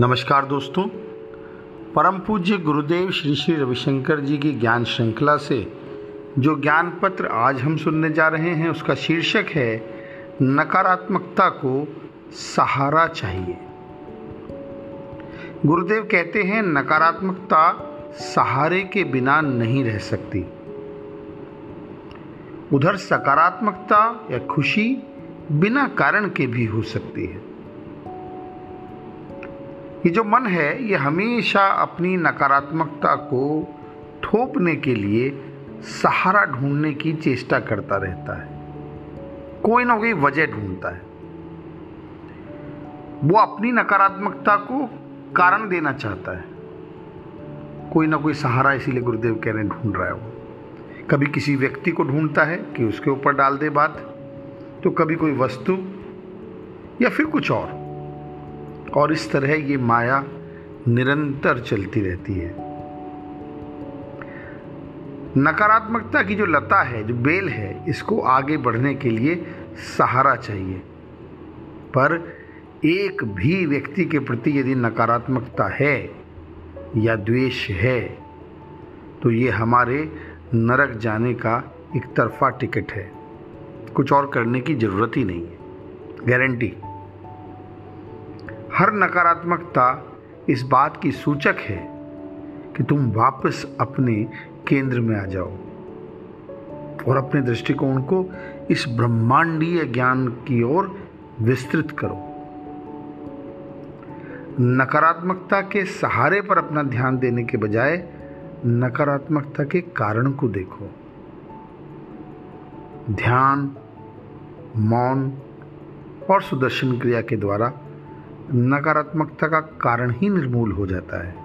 नमस्कार दोस्तों। परम पूज्य गुरुदेव श्री श्री रविशंकर जी की ज्ञान श्रृंखला से जो ज्ञान पत्र आज हम सुनने जा रहे हैं, उसका शीर्षक है, नकारात्मकता को सहारा चाहिए। गुरुदेव कहते हैं, नकारात्मकता सहारे के बिना नहीं रह सकती। उधर सकारात्मकता या खुशी बिना कारण के भी हो सकती है। ये जो मन है, ये हमेशा अपनी नकारात्मकता को थोपने के लिए सहारा ढूँढने की चेष्टा करता रहता है। कोई ना कोई वजह ढूंढता है। वो अपनी नकारात्मकता को कारण देना चाहता है। कोई ना कोई सहारा इसीलिए गुरुदेव कह रहे ढूंढ रहा है वो। कभी किसी व्यक्ति को ढूंढता है कि उसके ऊपर डाल दे बात तो कभी कोई वस्तु या फिर कुछ और। और इस तरह ये माया निरंतर चलती रहती है। नकारात्मकता की जो लता है, जो बेल है, इसको आगे बढ़ने के लिए सहारा चाहिए। पर एक भी व्यक्ति के प्रति यदि नकारात्मकता है या द्वेष है तो ये हमारे नरक जाने का एक तरफा टिकट है। कुछ और करने की ज़रूरत ही नहीं है। गारंटी। हर नकारात्मकता इस बात की सूचक है कि तुम वापस अपने केंद्र में आ जाओ और अपने दृष्टिकोण को इस ब्रह्मांडीय ज्ञान की ओर विस्तृत करो। नकारात्मकता के सहारे पर अपना ध्यान देने के बजाय नकारात्मकता के कारण को देखो। ध्यान, मौन और सुदर्शन क्रिया के द्वारा नकारात्मकता का कारण ही निर्मूल हो जाता है।